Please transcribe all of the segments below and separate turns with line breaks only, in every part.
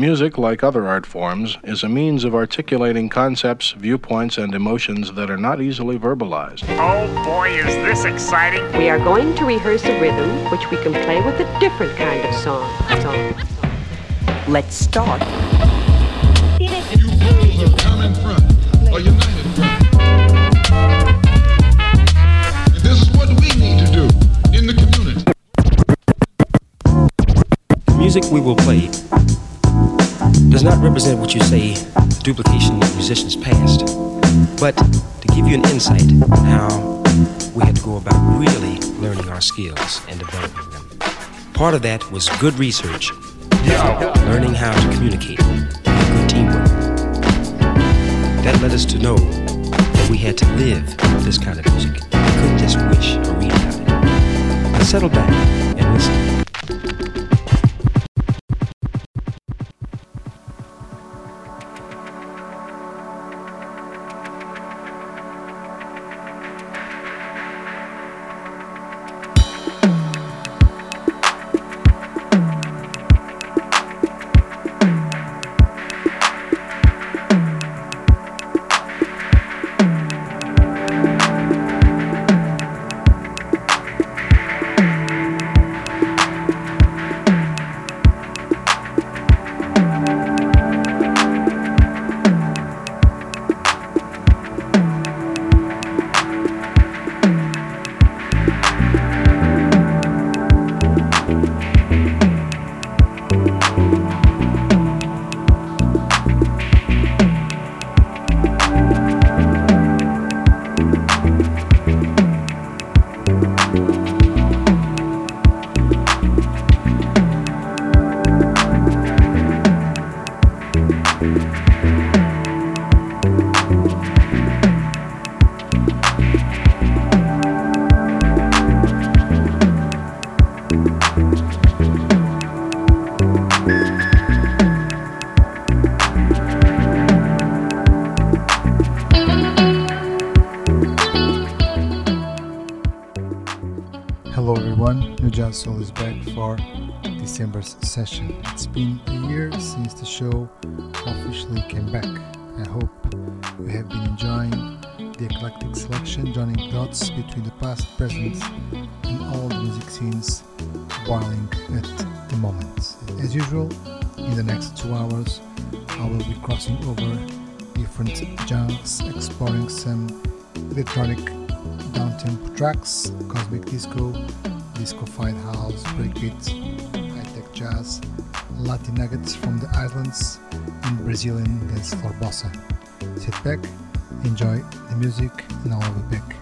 Music, like other art forms, is a means of articulating concepts, viewpoints, and emotions that are not easily verbalized.
Oh boy, is this exciting!
We are going to rehearse a rhythm which we can play with a different kind of song. song. Let's start.
You fools of common front or united front. And this is what we need to do in the community.
The music we will play does not represent what you say the duplication of musicians past, but to give you an insight how we had to go about really learning our skills and developing them. Part of that was good research, learning how to communicate, good teamwork. That led us to know that we had to live this kind of music. We couldn't just wish or read about it. Now settle back and listen.
Soul is back for December's session. It's been a year since the show officially came back. I hope you have been enjoying the eclectic selection, joining dots between the past, present, and all the music scenes boiling at the moment. As usual, in the next two hours, I will be crossing over different genres, exploring some electronic downtempo tracks, cosmic disco, disco-fied house, breakbeat, high-tech jazz, Latin nuggets from the islands, and Brazilian dance floor bossa. Sit back, enjoy the music, and I will be back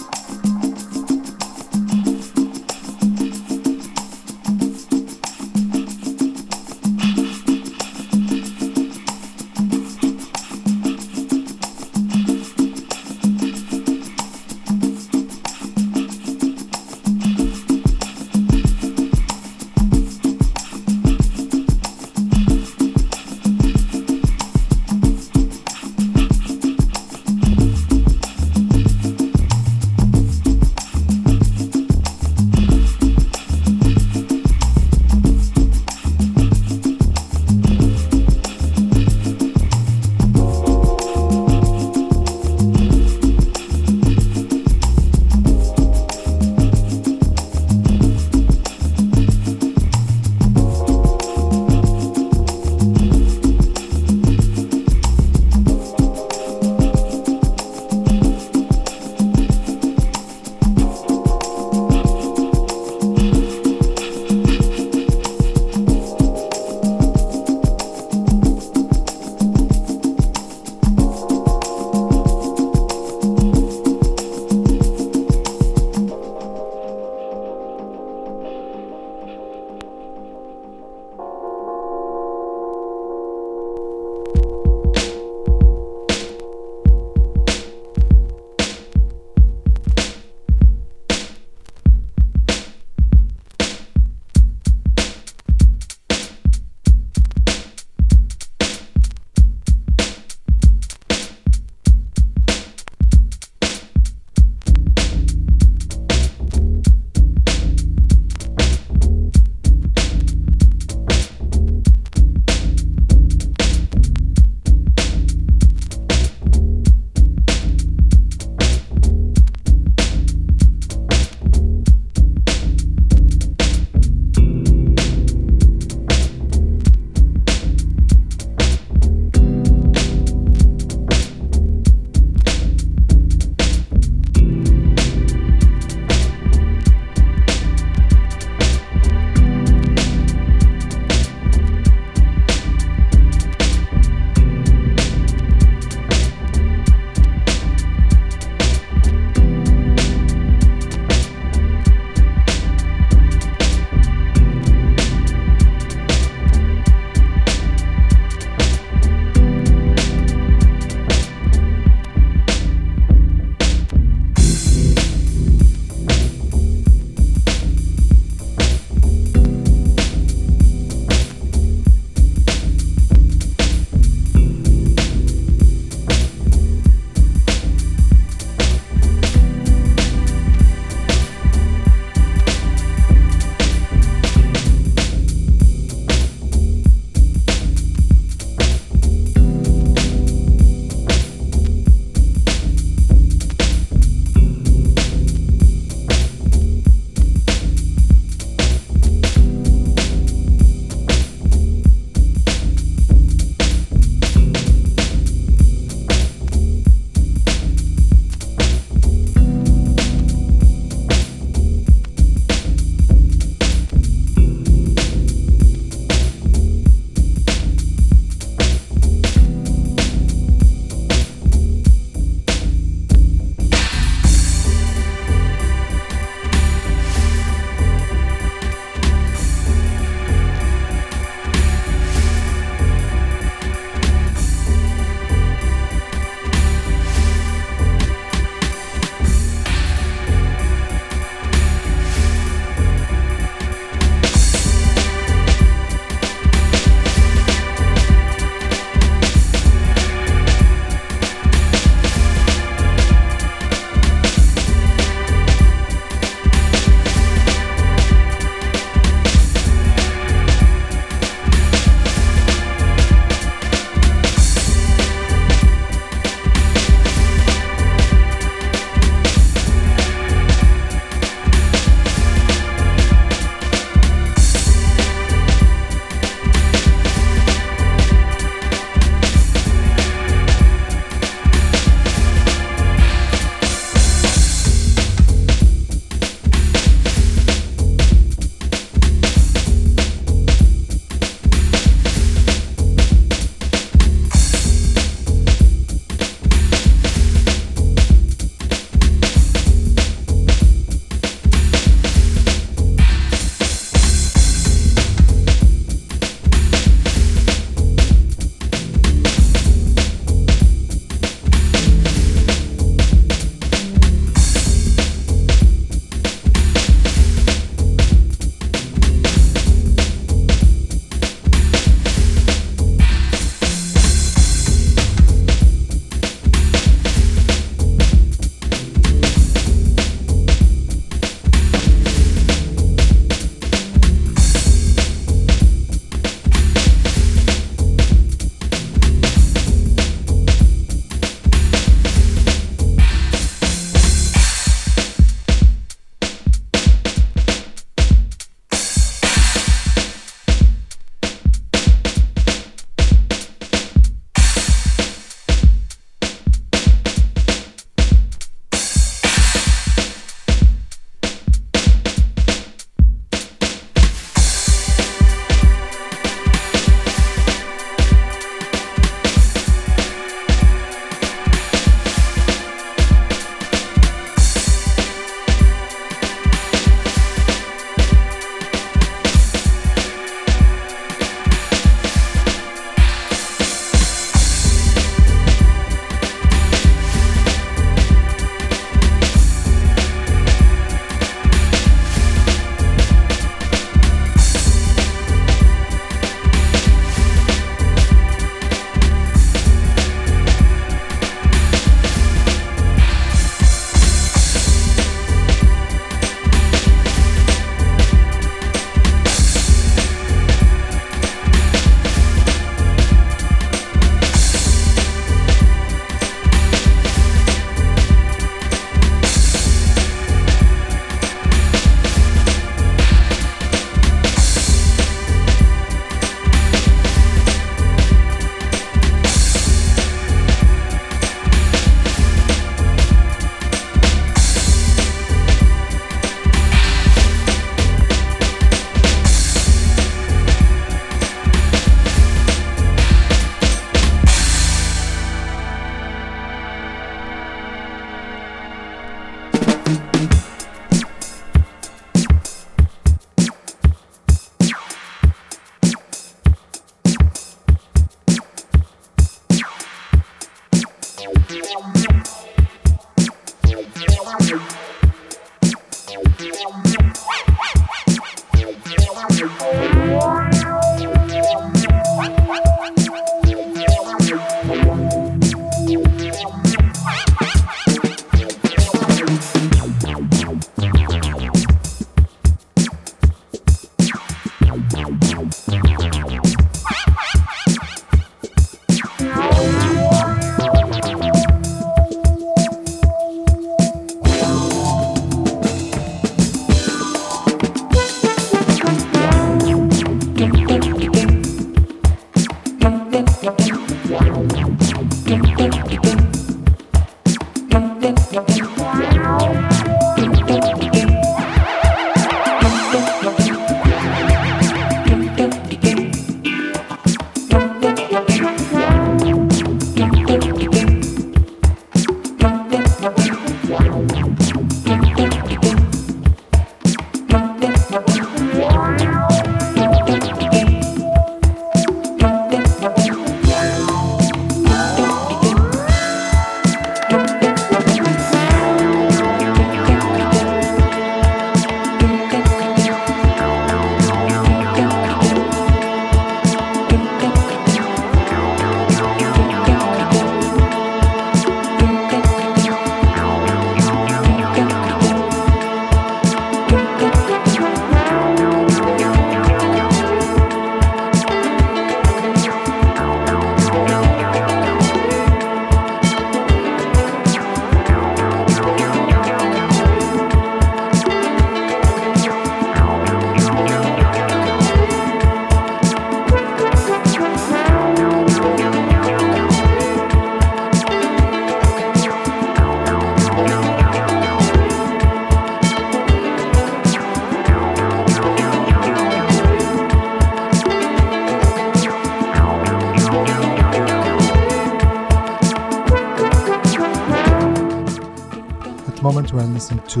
to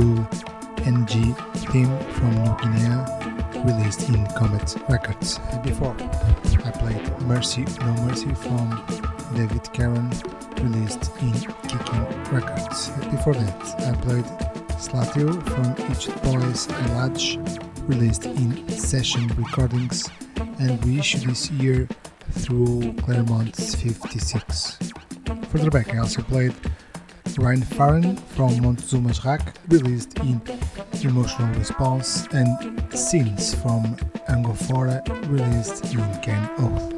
NG theme from New Guinea released in Comet Records. Before I played Mercy No Mercy from David Karen released in Kicking Records. Before that I played Slatio from Egypt Boys and Ladge released in Session Recordings and reissued this year through Claremont's 56. Further back I also played Ryan Farren from Montezuma's Rack, released in Emotional Response, and Scenes from Angofora, released in Can Oath.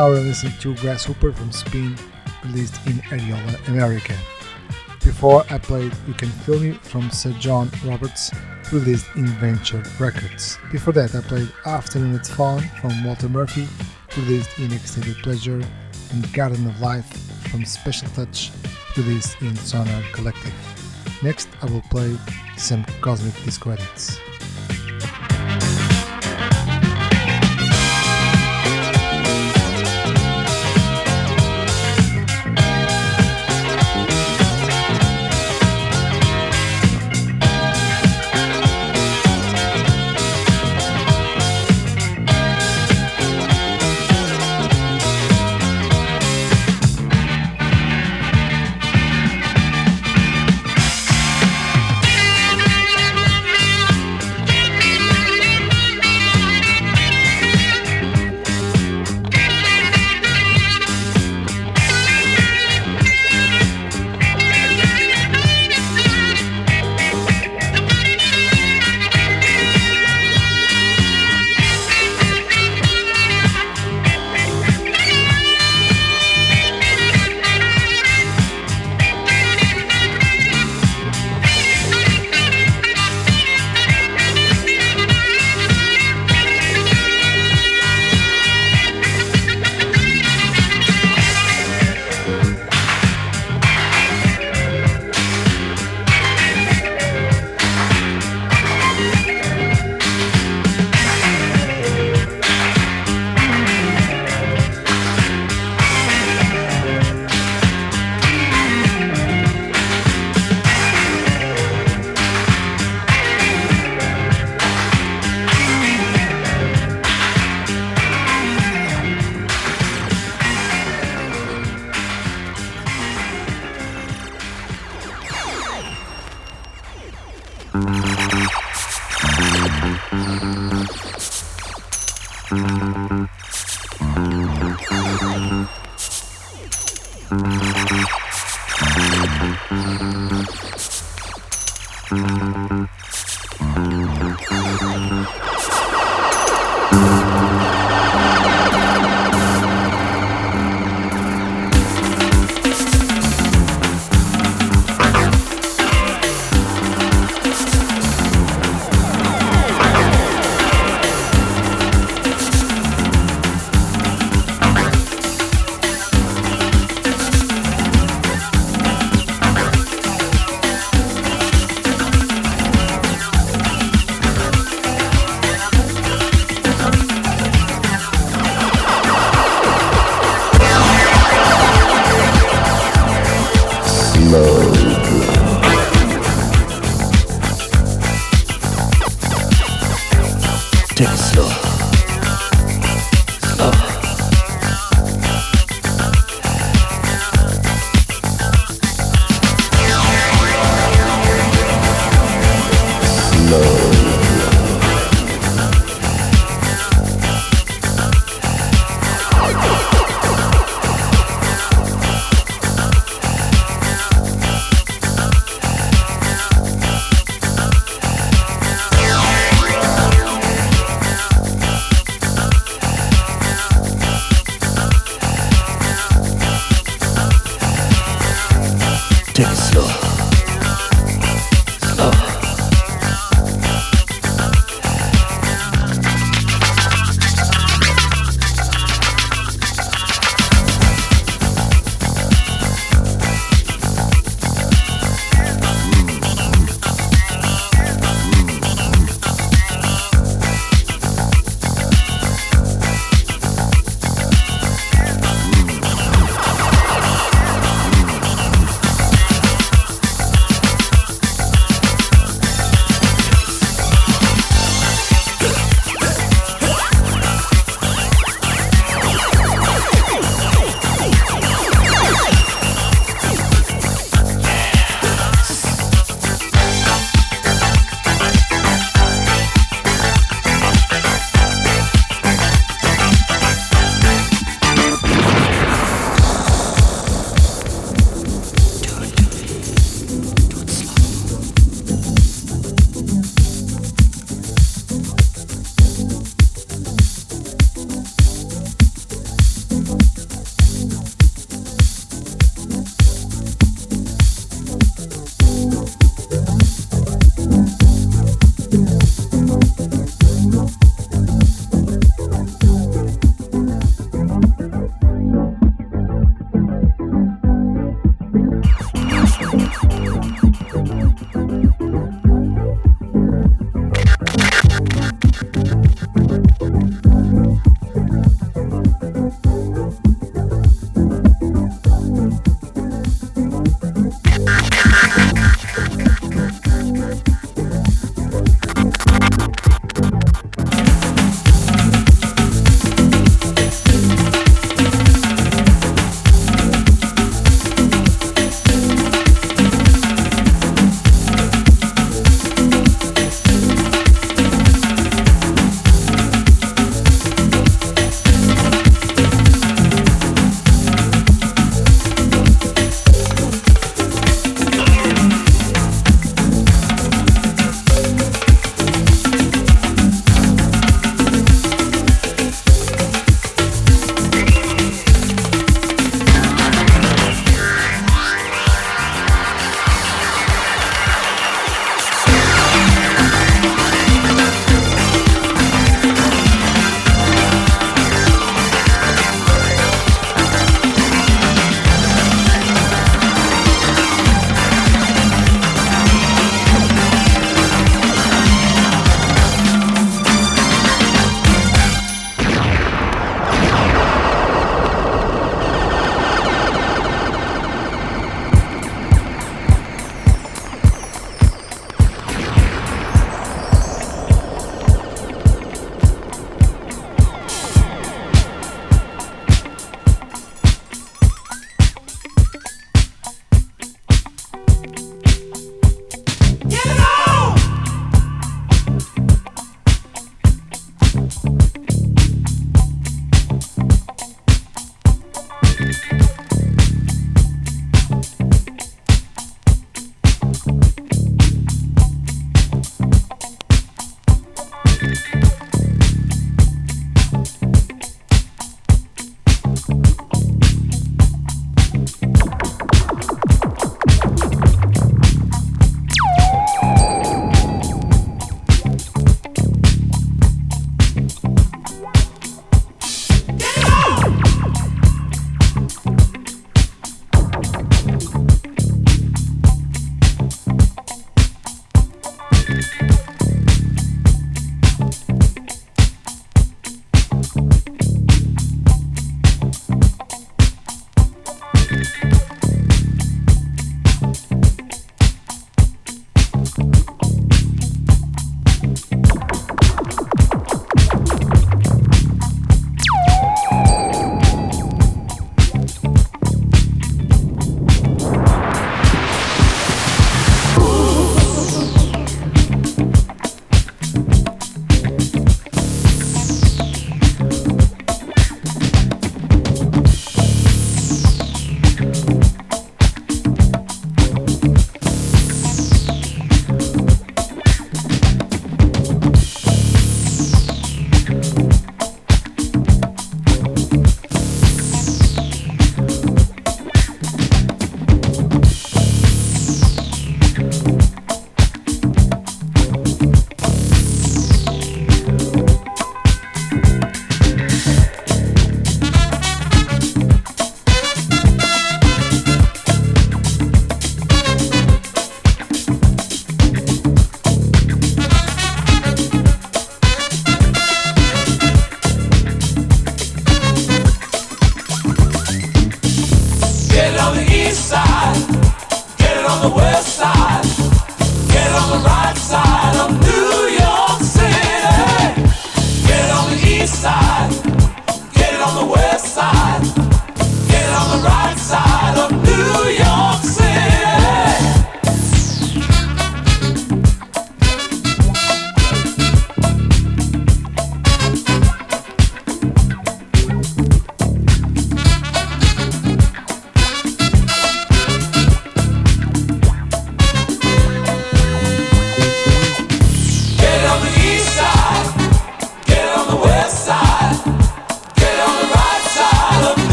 Now we're listening to Grasshopper from Spin, released in Ariola, America. Before I played You Can Feel Me from Sir John Roberts, released in Venture Records. Before that, I played Afternoon It's Fallen from Walter Murphy, released in Extended Pleasure, and Garden of Life from Special Touch, released in Sonar Kollektiv. Next, I will play some Cosmic Disco edits.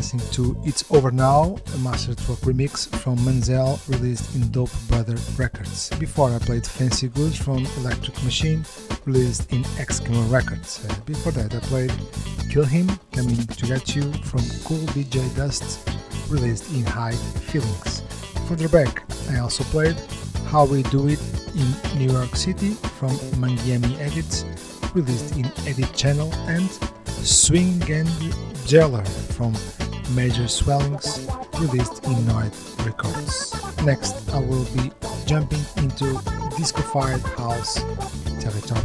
Listening to It's Over Now, a Mastertrock remix from Manzel released in Dope Brother Records. Before I played Fancy Goods from Electric Machine released in Eskimo Records. Uh, before that I played Kill Him Coming to Get You from Kool DJ Dust released in High Feelings. Further back I also played How We Do It in New York City from Mangiami Edits released in Edit Channel and Swing and Jeller from Major Swellings, released in Noid Records. Next, I will be jumping into disco-fired house territory.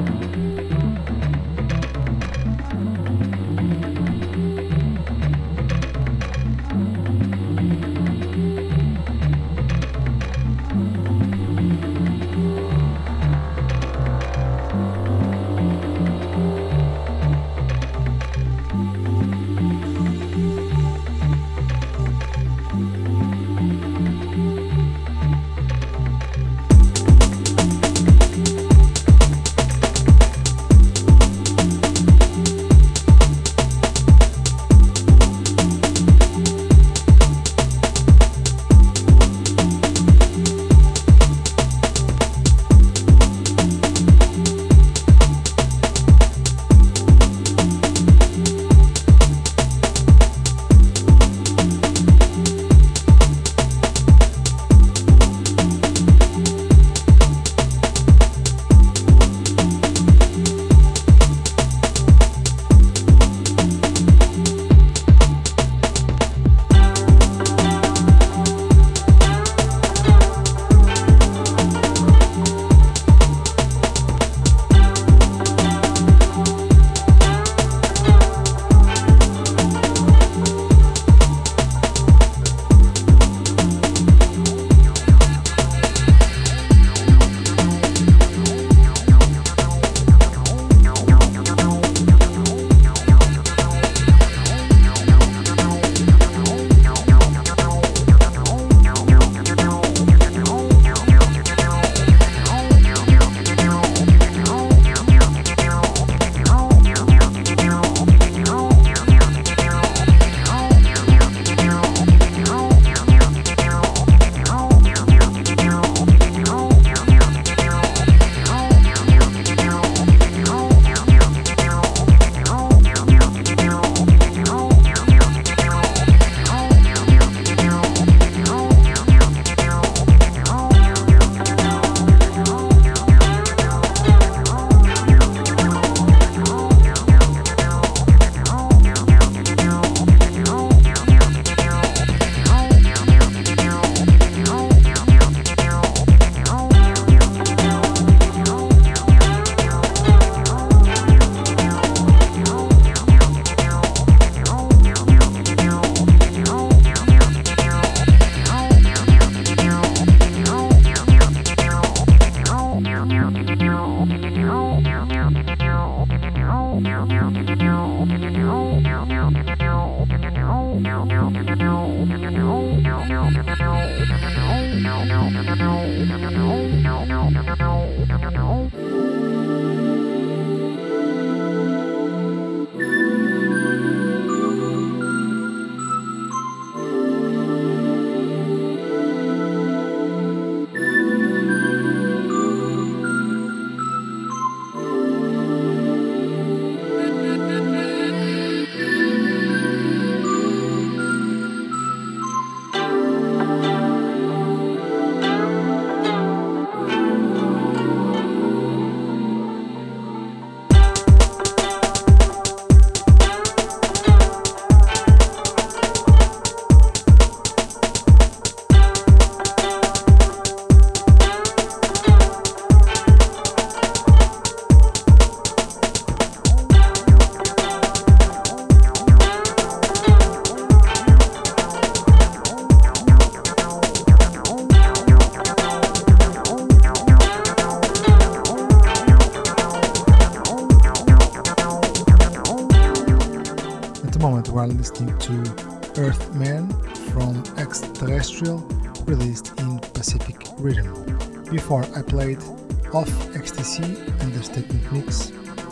Off XTC Understatement Mix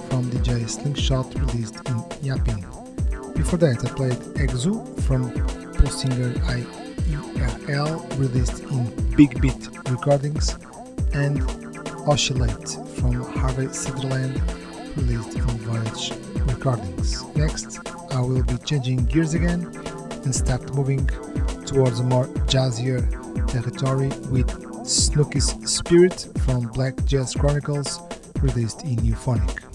from DJ Slingshot, released in Yapping. Before that, I played Exu from Pulsinger IERL, released in Big Beat Recordings, and Oscillate from Harvey Sutherland, released in Voyage Recordings. Next, I will be changing gears again and start moving towards a more jazzier territory with Snooky's Spirit from Black Jazz Chronicles, released in Nuphonic.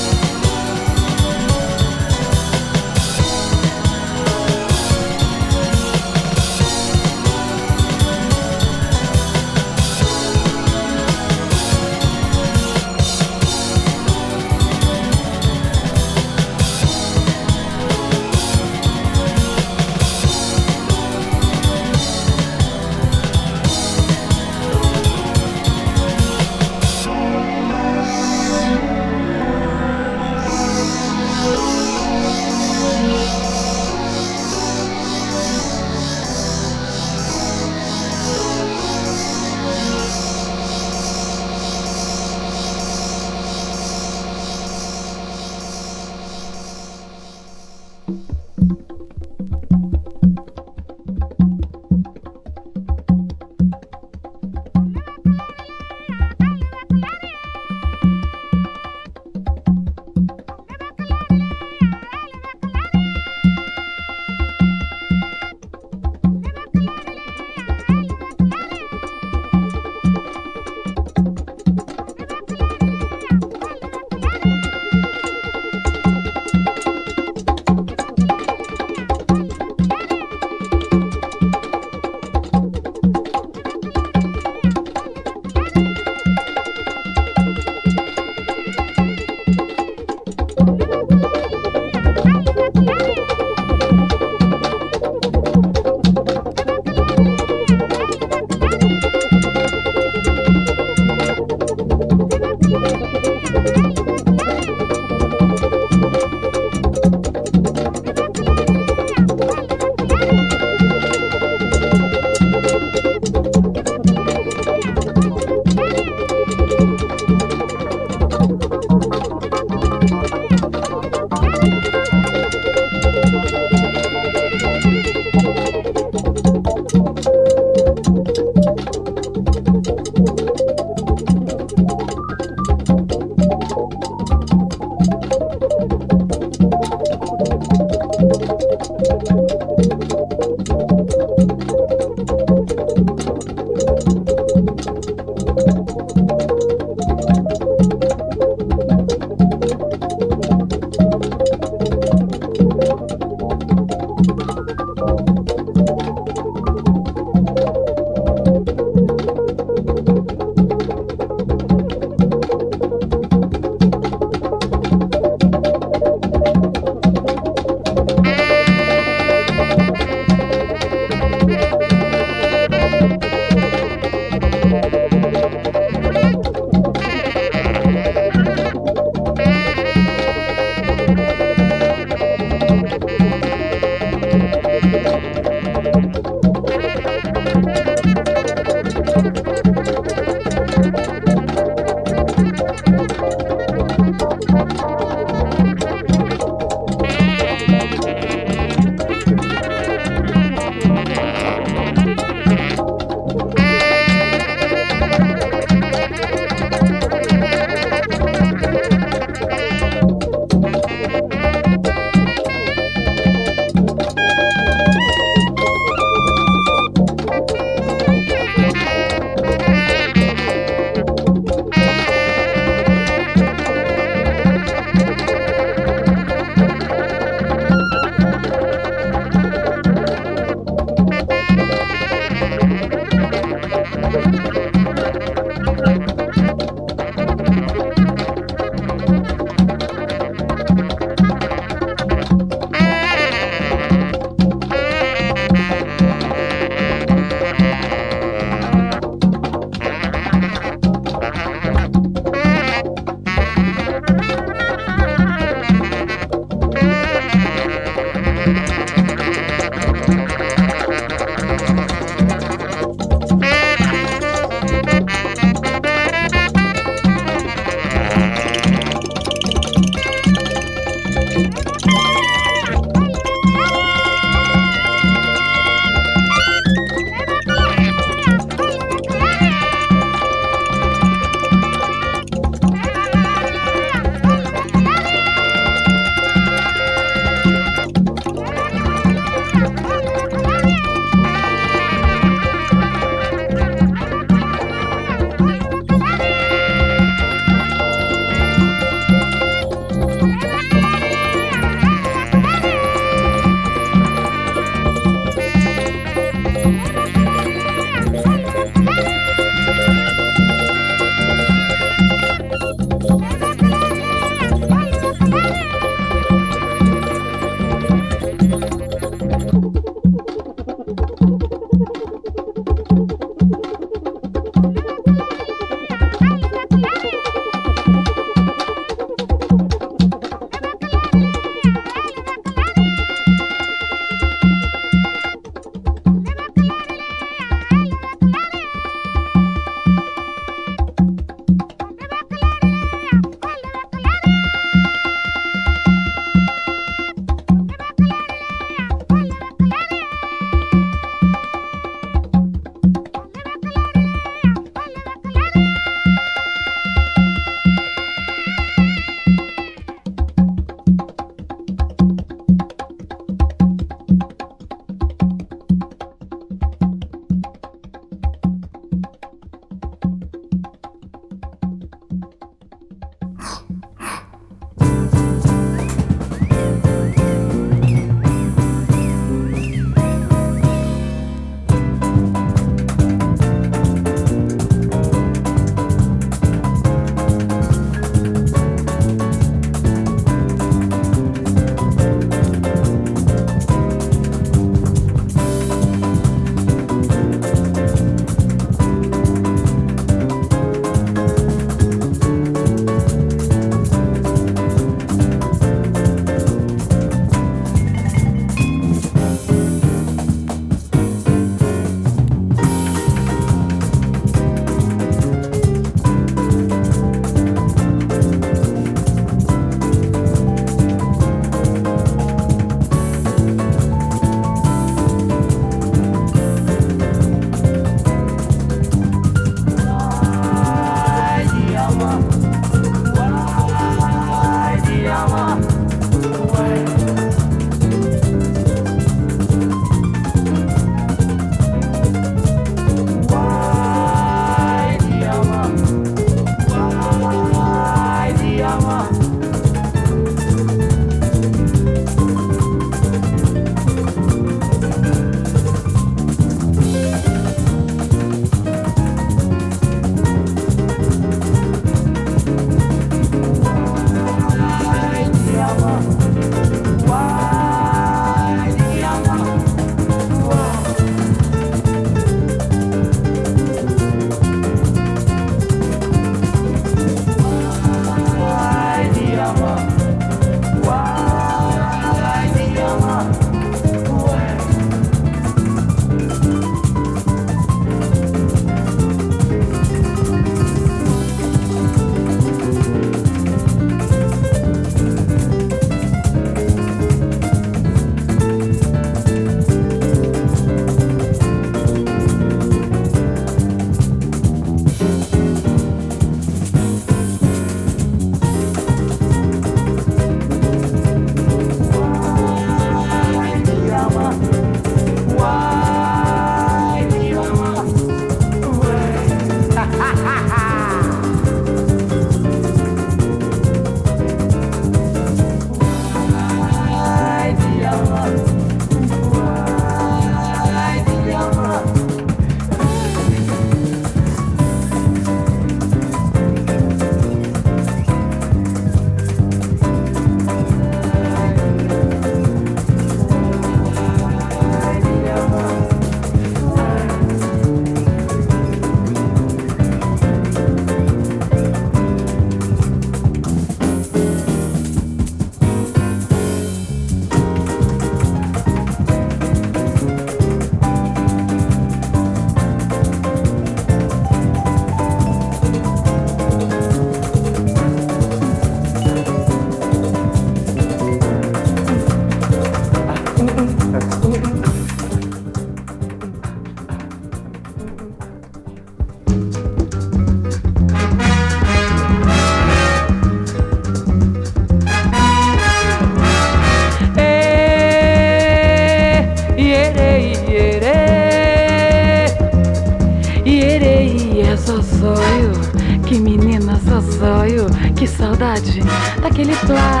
Zóio, que saudade daquele plá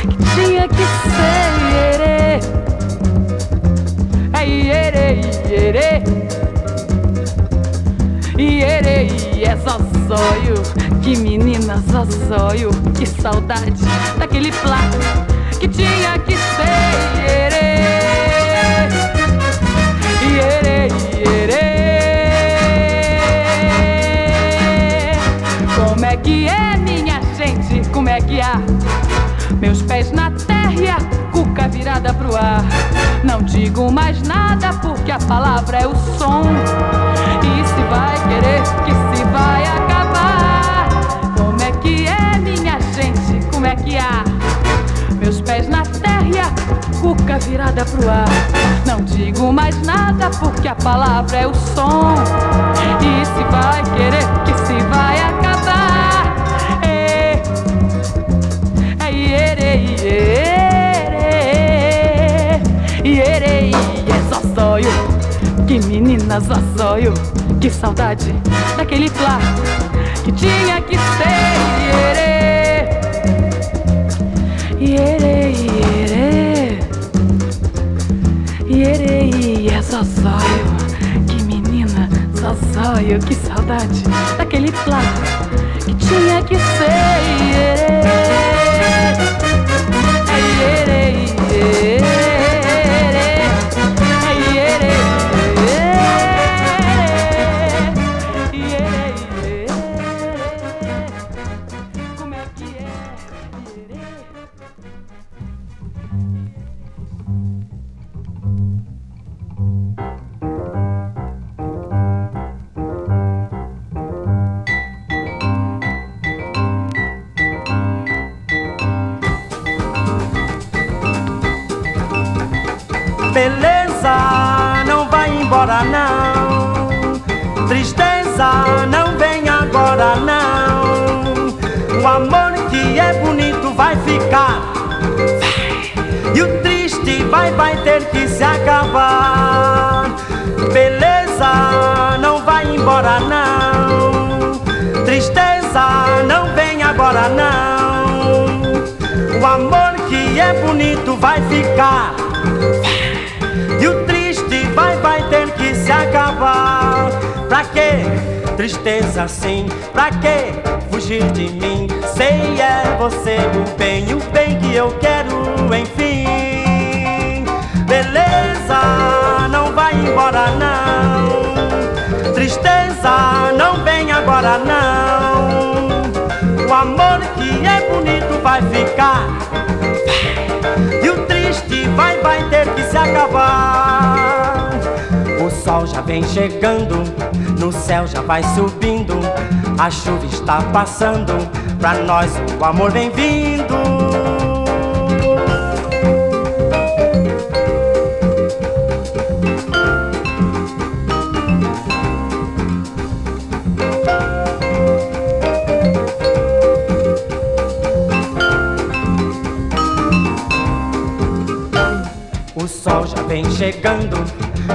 que tinha que ser ierê. É ierê, ierê. Ierê, é só zóio, que menina só zóio, que saudade daquele plá que tinha que ser. Ierê, Meus pés na terra e a cuca virada pro ar. Não digo mais nada porque a palavra é o som. E se vai querer que se vai acabar. Como é que é, minha gente? Como é que há? Meus pés na terra e a cuca virada pro ar. Não digo mais nada porque a palavra é o som. E se vai querer que se vai acabar. Iere, é só sonho. Que menina só sonho. Que saudade daquele flá que tinha que ser iere. Iere, iere, iere, é só sonho. Que menina, só sonho. Que saudade daquele flá que tinha que ser iere. É iere,
O amor que é bonito vai ficar. E o triste vai, vai ter que se acabar. Beleza, não vai embora não. Tristeza, não vem agora não. O amor que é bonito vai ficar. E o triste vai, vai ter que se acabar. Pra quê? Tristeza assim, pra quê? Fugir de mim. Sei é você o bem, o bem que eu quero, enfim. Beleza, não vai embora não. Tristeza, não vem agora não. O amor que é bonito vai ficar. E o triste vai, vai ter que se acabar. O sol já vem chegando, no céu já vai subindo. A chuva está passando, pra nós o amor vem vindo. O sol já vem chegando,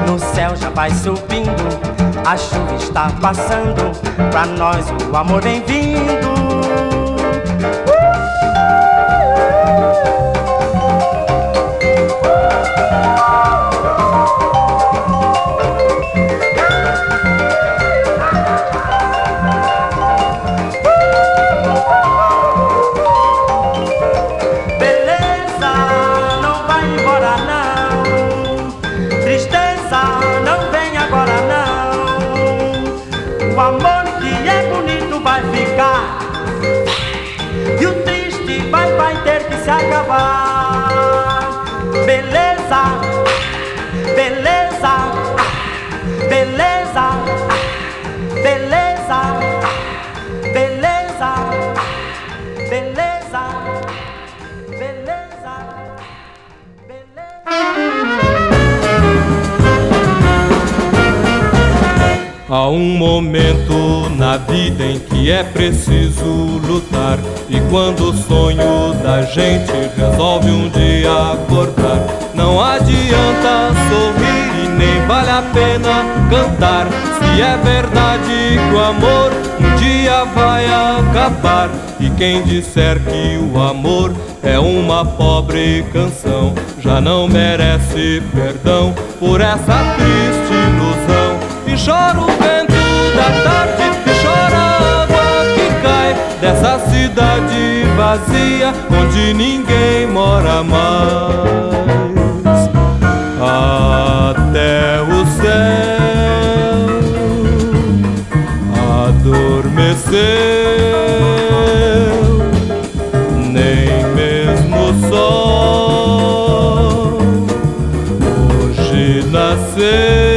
no céu já vai subindo. A chuva está passando, pra nós o amor vem
quem disser que o amor é uma pobre canção, já não merece perdão por essa triste ilusão. E chora o vento da tarde, e chora a água que cai dessa cidade vazia onde ninguém mora mais. Ee...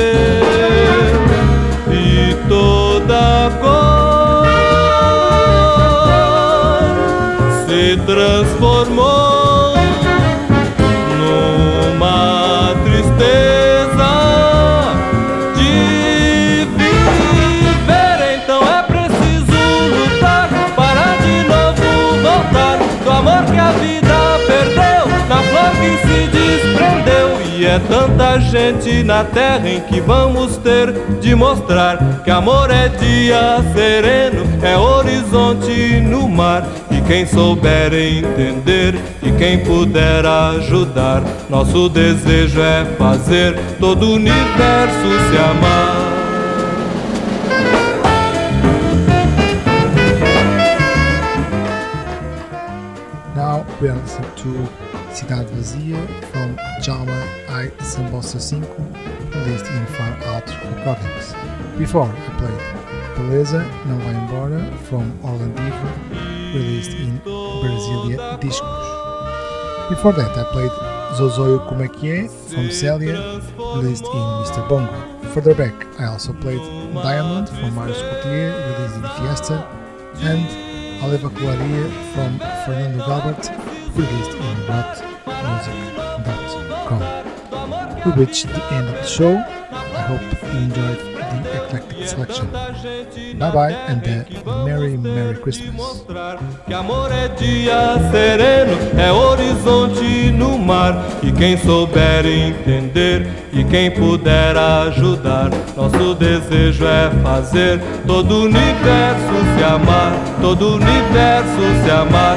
é tanta gente na terra em que vamos ter de mostrar que amor é dia sereno, é horizonte no mar. E quem souber entender e quem puder ajudar, nosso desejo é fazer todo o universo se amar.
Now we are listening to Cidade Vazia from Jama I Sambossa 5, released in Far Out Recordings. Before I played Beleza Não Vai Embora from Orlandivo, released in Brasilia Discos. Before that I played Zozoio Como from Celia, released in Mr. Bongo. Further back I also played Diamond from Marius Coutier, released in Fiesta, and Oliva Colaria from Fernando Galbert, released in rotmusic.com. We reached the end of the show. I hope you enjoyed the eclectic selection. Bye bye and a Merry Merry Christmas.
Que amor é dia sereno, é horizonte no mar. E quem souber entender e quem puder ajudar, nosso desejo é fazer todo o universo se amar, todo o universo se amar